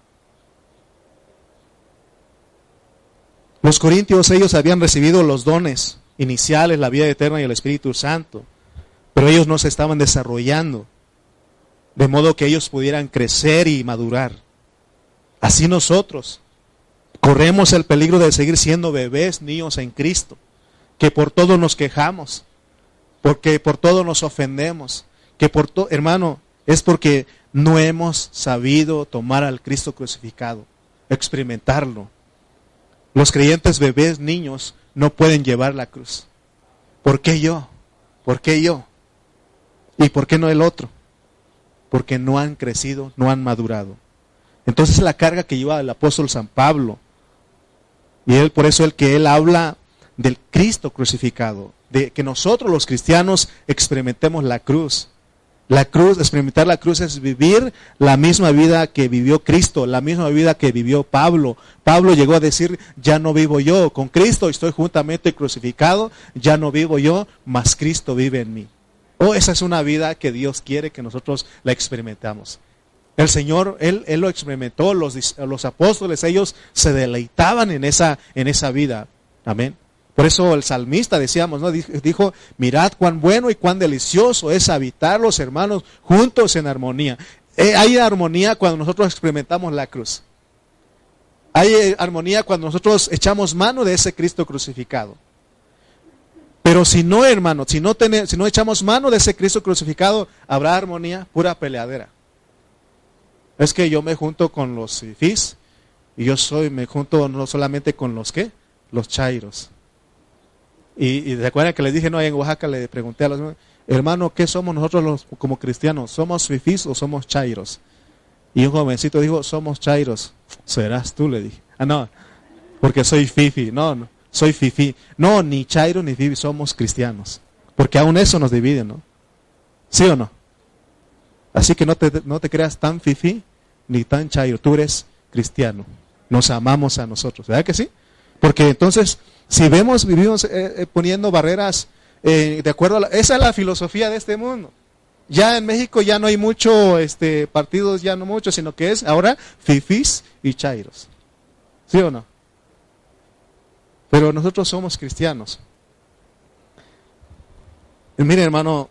Speaker 1: Los corintios, ellos habían recibido los dones iniciales, la vida eterna y el Espíritu Santo, pero ellos no se estaban desarrollando, de modo que ellos pudieran crecer y madurar. Así nosotros corremos el peligro de seguir siendo bebés, niños en Cristo, que por todo nos quejamos, porque por todo nos ofendemos, que por todo, hermano, es porque no hemos sabido tomar al Cristo crucificado, experimentarlo. Los creyentes bebés, niños, no pueden llevar la cruz. ¿Por qué yo? ¿Por qué yo? ¿Y por qué no el otro? Porque no han crecido, no han madurado. Entonces la carga que lleva el apóstol San Pablo, y él por eso el que él habla del Cristo crucificado, de que nosotros los cristianos experimentemos la cruz. La cruz, experimentar la cruz es vivir la misma vida que vivió Cristo, la misma vida que vivió Pablo. Pablo llegó a decir, ya no vivo yo, con Cristo estoy juntamente crucificado, ya no vivo yo, mas Cristo vive en mí. Oh, esa es una vida que Dios quiere que nosotros la experimentamos. El Señor, Él, él lo experimentó, los, los apóstoles, ellos se deleitaban en esa, en esa vida. Amén. Por eso el salmista, decíamos, ¿no? dijo, mirad cuán bueno y cuán delicioso es habitar los hermanos juntos en armonía. Eh, hay armonía cuando nosotros experimentamos la cruz. Hay eh, armonía cuando nosotros echamos mano de ese Cristo crucificado. Pero si no, hermano, si no, echamos mano de ese Cristo crucificado, habrá armonía, pura peleadera. Es que yo me junto con los fifís y yo soy, me junto no solamente con los que, los chairos. Y, y acuerdan que les dije, no, en Oaxaca le pregunté a los hermanos, ¿qué somos nosotros los, como cristianos? ¿Somos fifís o somos chairos? Y un jovencito dijo, somos chairos. Serás tú, le dije. Ah, no, porque soy fifi. No, no, soy fifi. No, ni chairo ni fifi, somos cristianos. Porque aún eso nos divide, ¿no? ¿Sí o no? Así que no te, no te creas tan fifi ni tan chairo. Tú eres cristiano. Nos amamos a nosotros. ¿Verdad que sí? Porque entonces si vemos, vivimos eh, eh, poniendo barreras eh, de acuerdo a esa es la filosofía de este mundo. Ya en México ya no hay mucho, este, partidos ya no mucho, sino que es ahora fifis y chairos. ¿Sí o no? Pero nosotros somos cristianos. Y mire, hermano,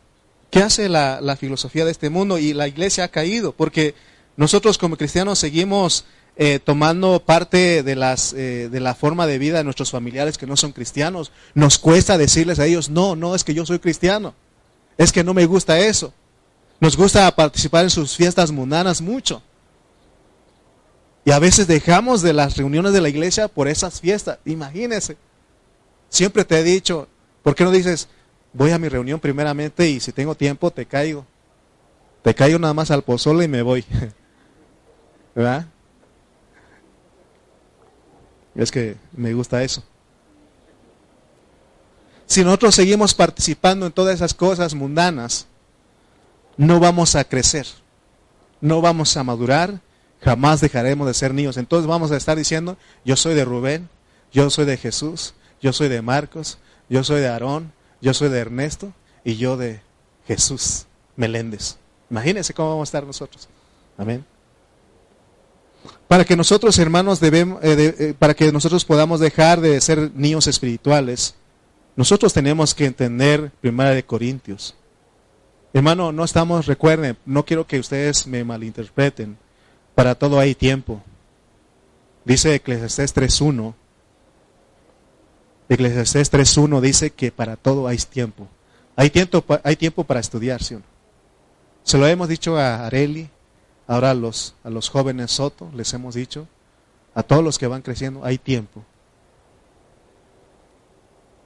Speaker 1: ¿qué hace la, la, filosofía de este mundo? Y la iglesia ha caído, porque nosotros como cristianos seguimos eh, tomando parte de, las, eh, de la forma de vida de nuestros familiares que no son cristianos. Nos cuesta decirles a ellos, no, no, es que yo soy cristiano. Es que no me gusta eso. Nos gusta participar en sus fiestas mundanas mucho. Y a veces dejamos de las reuniones de la iglesia por esas fiestas. Imagínense. Siempre te he dicho, ¿por qué no dices, voy a mi reunión primeramente y si tengo tiempo te caigo? Te caigo nada más al pozole y me voy. [laughs] ¿Verdad? Es que me gusta eso. Si nosotros seguimos participando en todas esas cosas mundanas, no vamos a crecer, no vamos a madurar, jamás dejaremos de ser niños. Entonces vamos a estar diciendo, yo soy de Rubén, yo soy de Jesús, yo soy de Marcos, yo soy de Aarón, yo soy de Ernesto y yo de Jesús Meléndez. Imagínense cómo vamos a estar nosotros. Amén. Para que nosotros, hermanos, debemos, eh, eh, para que nosotros podamos dejar de ser niños espirituales, nosotros tenemos que entender Primera de Corintios Hermano, no estamos, recuerden, no quiero que ustedes me malinterpreten. Para todo hay tiempo. Dice Eclesiastés 3.1. Eclesiastés 3.1 dice que para todo hay tiempo. Hay tiempo, hay tiempo para estudiar, ¿sí Se lo hemos dicho a Areli, ahora a los, a los jóvenes Soto, les hemos dicho, a todos los que van creciendo, hay tiempo.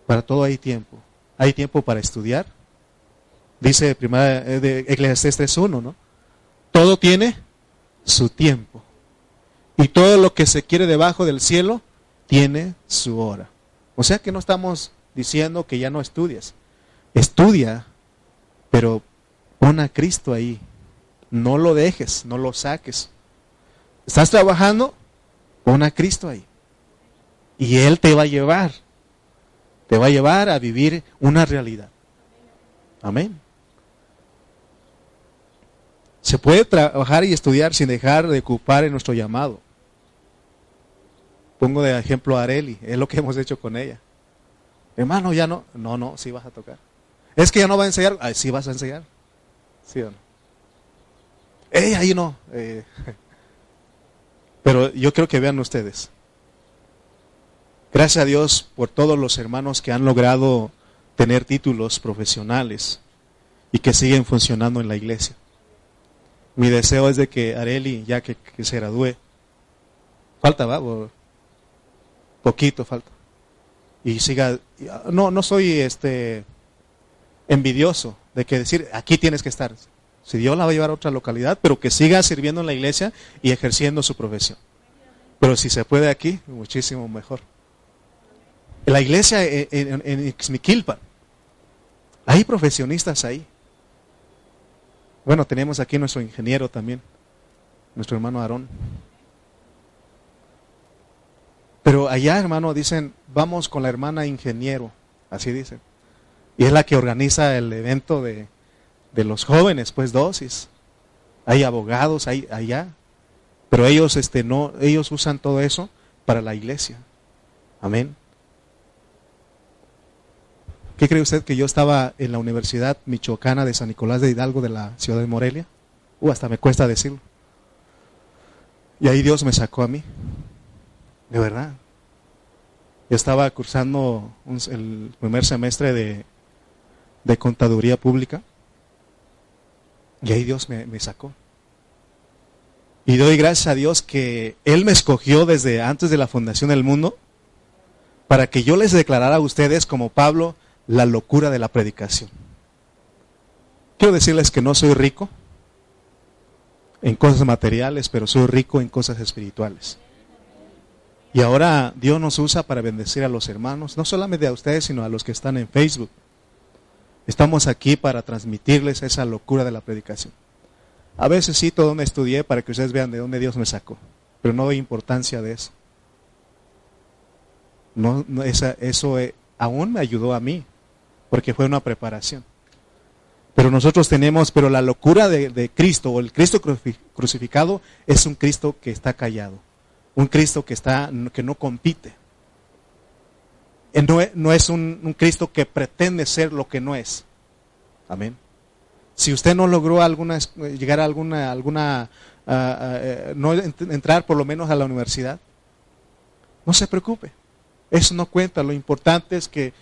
Speaker 1: Para todo hay tiempo. Hay tiempo para estudiar, Dice primera eh, de Eclesiastés 3.1, ¿no? Todo tiene su tiempo. Y todo lo que se quiere debajo del cielo tiene su hora. O sea que no estamos diciendo que ya no estudies. Estudia, pero pon a Cristo ahí. No lo dejes, no lo saques. ¿Estás trabajando? Pon a Cristo ahí. Y Él te va a llevar. Te va a llevar a vivir una realidad. Amén. Se puede trabajar y estudiar sin dejar de ocupar en nuestro llamado. Pongo de ejemplo a Areli, es lo que hemos hecho con ella. Hermano, ya no. No, no, sí vas a tocar. Es que ya no va a enseñar. Sí vas a enseñar. ¿Sí o no? Ey, ahí no. Eh, pero yo creo que vean ustedes. Gracias a Dios por todos los hermanos que han logrado tener títulos profesionales y que siguen funcionando en la iglesia. Mi deseo es de que Areli, ya que, se gradúe, falta, va, poquito falta, y siga, no, no soy este envidioso de que decir, aquí tienes que estar. Si Dios la va a llevar a otra localidad, pero que siga sirviendo en la iglesia y ejerciendo su profesión. Pero si se puede aquí, muchísimo mejor. La iglesia en, en, hay profesionistas ahí. Bueno, tenemos aquí nuestro ingeniero también, nuestro hermano Aarón. Pero allá, hermano, dicen, vamos con la hermana ingeniero, así dicen. Y es la que organiza el evento de, de los jóvenes, pues dosis. Hay abogados hay, allá, pero ellos, este, no, ellos usan todo eso para la iglesia. Amén. ¿Qué cree usted que yo estaba en la Universidad Michoacana de San Nicolás de Hidalgo de la ciudad de Morelia? Uh, hasta me cuesta decirlo. Y ahí Dios me sacó a mí. De verdad. Yo estaba cursando el primer semestre de, de contaduría pública. Y ahí Dios me, me sacó. Y doy gracias a Dios que Él me escogió desde antes de la fundación del mundo para que yo les declarara a ustedes como Pablo la locura de la predicación. Quiero decirles que no soy rico en cosas materiales, pero soy rico en cosas espirituales. Y ahora Dios nos usa para bendecir a los hermanos, no solamente a ustedes, sino a los que están en Facebook. Estamos aquí para transmitirles esa locura de la predicación. A veces cito donde estudié para que ustedes vean de dónde Dios me sacó, pero no doy importancia de eso. No, esa, eso eh, aún me ayudó a mí porque fue una preparación. Pero nosotros tenemos, pero la locura de, Cristo o el Cristo crucificado es un Cristo que está callado, un Cristo que está, que no compite. Eh, no, es un, Cristo que pretende ser lo que no es. Amén. Si usted no logró alguna, llegar a alguna, ah, ah, eh, no entrar por lo menos a la universidad, no se preocupe. Eso no cuenta. Lo importante es que,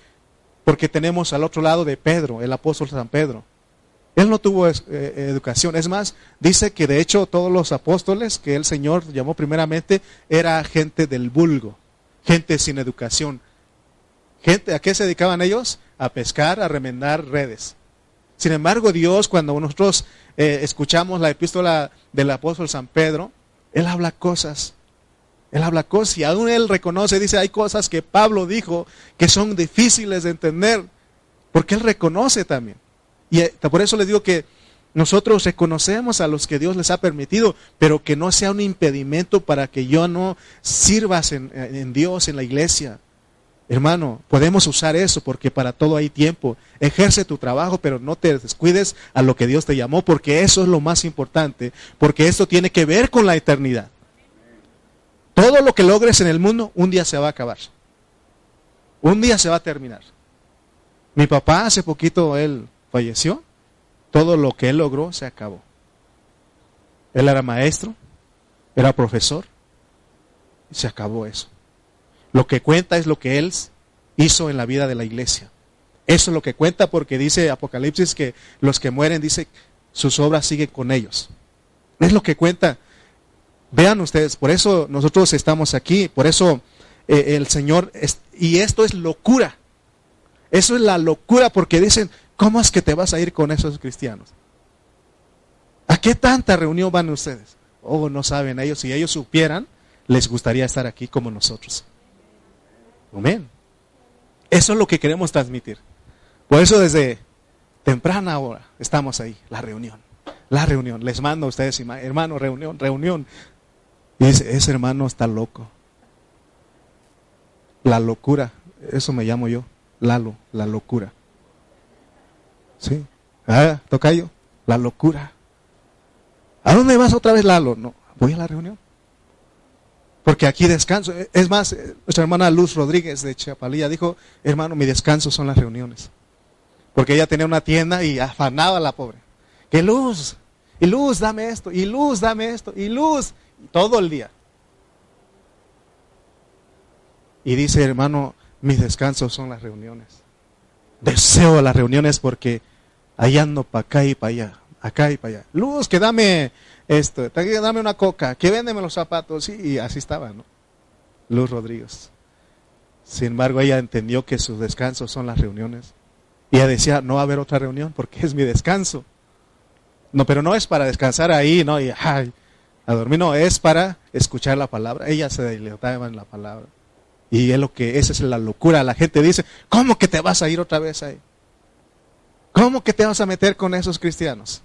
Speaker 1: porque tenemos al otro lado de Pedro, el apóstol San Pedro. Él no tuvo eh, educación. Es más, dice que de hecho todos los apóstoles que el Señor llamó primeramente era gente del vulgo, gente sin educación. Gente, ¿a qué se dedicaban ellos? A pescar, a remendar redes. Sin embargo, Dios, cuando nosotros eh, escuchamos la epístola del apóstol San Pedro, Él habla cosas. Él habla cosas y aún Él reconoce, dice, hay cosas que Pablo dijo que son difíciles de entender, porque Él reconoce también. Y eh, por eso les digo que nosotros reconocemos a los que Dios les ha permitido, pero que no sea un impedimento para que yo no sirvas en, en Dios, en la iglesia. Hermano, podemos usar eso porque para todo hay tiempo. Ejerce tu trabajo, pero no te descuides a lo que Dios te llamó, porque eso es lo más importante, porque esto tiene que ver con la eternidad. Todo lo que logres en el mundo, un día se va a acabar. Un día se va a terminar. Mi papá hace poquito, él falleció, todo lo que él logró se acabó. Él era maestro, era profesor, y se acabó eso. Lo que cuenta es lo que él hizo en la vida de la iglesia. Eso es lo que cuenta porque dice Apocalipsis que los que mueren, dice, sus obras siguen con ellos. Es lo que cuenta. Vean ustedes, por eso nosotros estamos aquí, por eso eh, el Señor, y esto es locura. Eso es la locura porque dicen, ¿Cómo es que te vas a ir con esos cristianos? ¿A qué tanta reunión van ustedes? Oh, no saben ellos. Si ellos supieran, les gustaría estar aquí como nosotros. Amén. Eso es lo que queremos transmitir. Por eso desde temprana hora estamos ahí, la reunión. La reunión. Les mando a ustedes, hermano, reunión, reunión. Y dice, ese hermano está loco. La locura, eso me llamo yo, Lalo, la locura. Sí. Ah, tocayo, la locura. ¿A dónde vas otra vez, Lalo? No, voy a la reunión. Porque aquí descanso. Es más, nuestra hermana Luz Rodríguez de Chapalilla dijo, hermano, mi descanso son las reuniones. Porque ella tenía una tienda y afanaba la pobre. Que luz, y luz, dame esto, y luz, dame esto, y luz, todo el día. Y dice, hermano, mis descansos son las reuniones. Deseo las reuniones porque ahí ando para acá y para allá, acá y para allá. Luz, que dame esto, dame una coca, que véndeme los zapatos, y así estaba, ¿no? Luz Rodríguez. Sin embargo, ella entendió que sus descansos son las reuniones. Y ella decía, no va a haber otra reunión porque es mi descanso. No, pero no es para descansar ahí, ¿no? Y ay, a dormir, no, es para escuchar la palabra. Ella se deleitaba en la palabra. Y es lo que, esa es la locura. La gente dice, ¿cómo que te vas a ir otra vez ahí? ¿Cómo que te vas a meter con esos cristianos?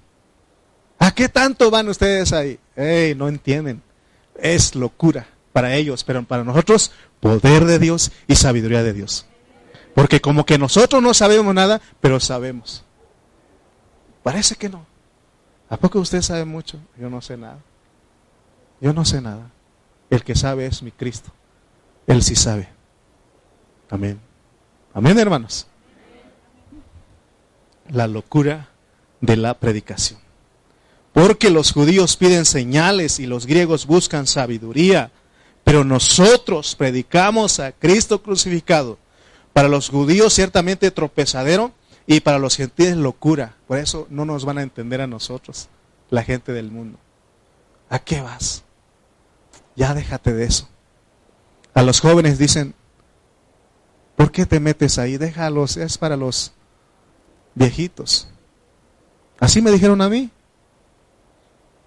Speaker 1: ¿A qué tanto van ustedes ahí? Ey, no entienden. Es locura para ellos, pero para nosotros, poder de Dios y sabiduría de Dios. Porque como que nosotros no sabemos nada, pero sabemos. Parece que no. ¿A poco usted sabe mucho? Yo no sé nada. Yo no sé nada. El que sabe es mi Cristo. Él sí sabe. Amén. Amén, hermanos la locura de la predicación. Porque los judíos piden señales y los griegos buscan sabiduría, pero nosotros predicamos a Cristo crucificado. Para los judíos ciertamente tropezadero y para los gentiles locura. Por eso no nos van a entender a nosotros, la gente del mundo. ¿A qué vas? Ya déjate de eso. A los jóvenes dicen, ¿por qué te metes ahí? Déjalos, es para los viejitos. Así me dijeron a mí.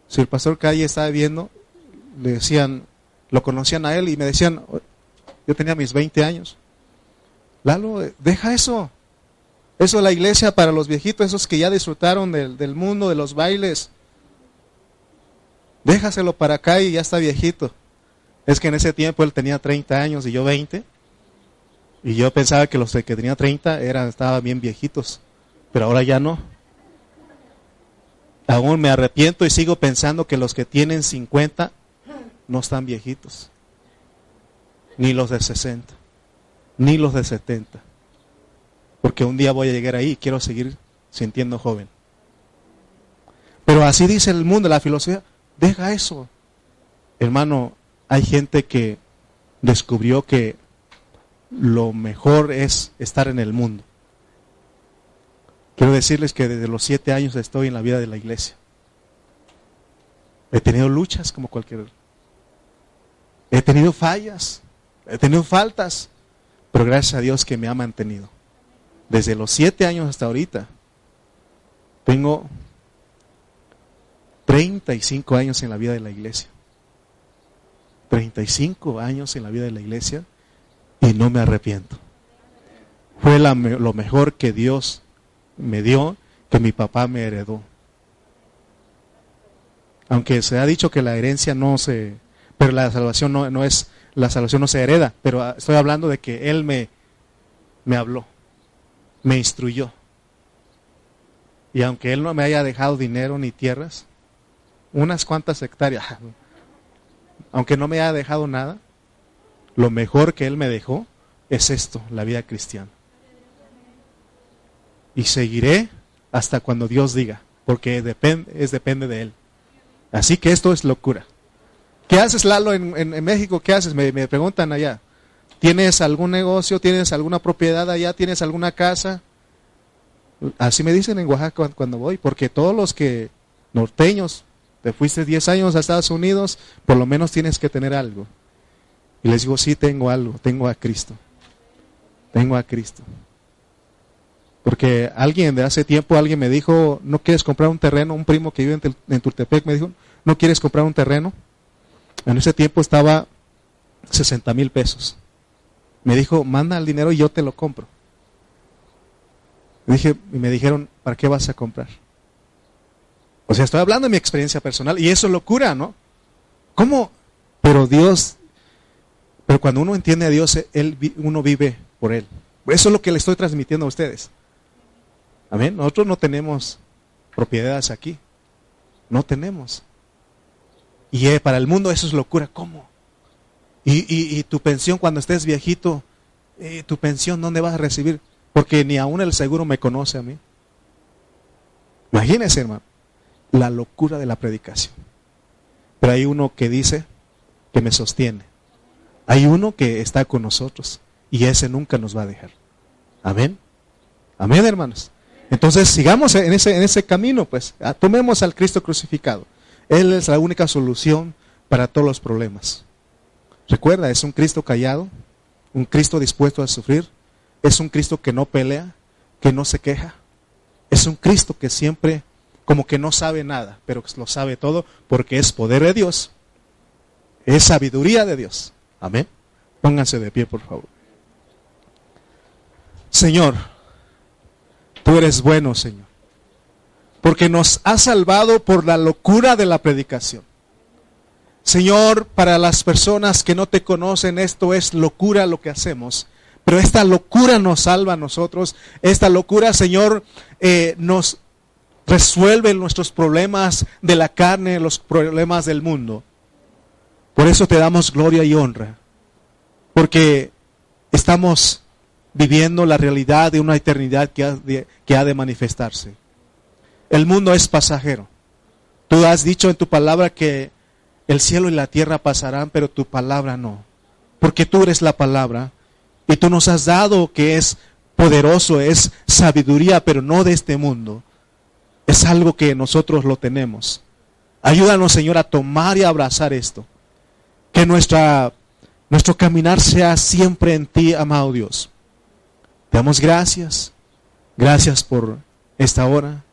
Speaker 1: Si el pastor Calle estaba viendo, le decían, lo conocían a él y me decían, yo tenía mis 20 años. Lalo, deja eso. Eso es la iglesia para los viejitos, esos que ya disfrutaron del, del mundo, de los bailes. Déjaselo para acá y ya está viejito. Es que en ese tiempo él tenía 30 años y yo 20. Y yo pensaba que los que tenía 30 eran, estaban bien viejitos pero ahora ya no. Aún me arrepiento y sigo pensando que los que tienen 50 no están viejitos. Ni los de 60. Ni los de 70. Porque un día voy a llegar ahí y quiero seguir sintiendo joven. Pero así dice el mundo, la filosofía. Deja eso. Hermano, hay gente que descubrió que lo mejor es estar en el mundo. Quiero decirles que desde los siete años estoy en la vida de la iglesia. He tenido luchas como cualquier. He tenido fallas, he tenido faltas, pero gracias a Dios que me ha mantenido. Desde los siete años hasta ahorita, tengo 35 años en la vida de la iglesia. 35 años en la vida de la iglesia y no me arrepiento. Fue lo mejor que Dios me dio, que mi papá me heredó. Aunque se ha dicho que la herencia no se, pero la salvación no, no es, la salvación no se hereda, pero estoy hablando de que Él me, me habló, me instruyó. Y aunque Él no me haya dejado dinero ni tierras, unas cuantas hectáreas, [laughs] aunque no me haya dejado nada, lo mejor que Él me dejó es esto, la vida cristiana. Y seguiré hasta cuando Dios diga, porque depende, es depende de Él. Así que esto es locura. ¿Qué haces, Lalo, en, México? ¿Qué haces? Me, me, preguntan allá. ¿Tienes algún negocio? ¿Tienes alguna propiedad allá? ¿Tienes alguna casa? Así me dicen en Oaxaca cuando voy, porque todos los que norteños, te fuiste 10 años a Estados Unidos, por lo menos tienes que tener algo. Y les digo, sí, tengo algo, tengo a Cristo. Tengo a Cristo. Porque alguien de hace tiempo, alguien me dijo, ¿no quieres comprar un terreno? Un primo que vive en, Tultepec me dijo, ¿no quieres comprar un terreno? En ese tiempo estaba 60 mil pesos. Me dijo, manda el dinero y yo te lo compro. dije, y me dijeron, ¿para qué vas a comprar? O sea, estoy hablando de mi experiencia personal y eso es locura, ¿no? ¿Cómo? Pero Dios pero cuando uno entiende a Dios, él, uno vive por Él. Eso es lo que le estoy transmitiendo a ustedes. Amén. Nosotros no tenemos propiedades aquí. No tenemos. Y eh, para el mundo eso es locura. ¿Cómo? Y, tu pensión cuando estés viejito, eh, tu pensión, ¿dónde vas a recibir? Porque ni aún el seguro me conoce a mí. Imagínense, hermano, la locura de la predicación. Pero hay uno que dice que me sostiene. Hay uno que está con nosotros y ese nunca nos va a dejar. Amén. Amén, hermanos. Entonces sigamos en ese, en ese camino, pues. Ah, tomemos al Cristo crucificado. Él es la única solución para todos los problemas. Recuerda, es un Cristo callado, un Cristo dispuesto a sufrir, es un Cristo que no pelea, que no se queja. Es un Cristo que siempre como que no sabe nada, pero lo sabe todo porque es poder de Dios, es sabiduría de Dios. Amén. Pónganse de pie, por favor. Señor, tú eres bueno, Señor, porque nos has salvado por la locura de la predicación. Señor, para las personas que no te conocen, esto es locura lo que hacemos. Pero esta locura nos salva a nosotros. Esta locura, Señor, eh, nos resuelve nuestros problemas de la carne, los problemas del mundo. Por eso te damos gloria y honra. Porque estamos viviendo la realidad de una eternidad que ha, de, que ha de manifestarse. El mundo es pasajero. Tú has dicho en tu palabra que el cielo y la tierra pasarán, pero tu palabra no. Porque tú eres la palabra y tú nos has dado que es poderoso, es sabiduría, pero no de este mundo. Es algo que nosotros lo tenemos. Ayúdanos, Señor, a tomar y abrazar esto. Que nuestra, nuestro caminar sea siempre en ti, amado Dios. Te damos gracias. Gracias por esta hora.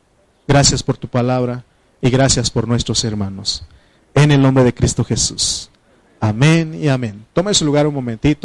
Speaker 1: Gracias por tu palabra. Y gracias por nuestros hermanos. En el nombre de Cristo Jesús. Amén y amén. Tome su lugar un momentito.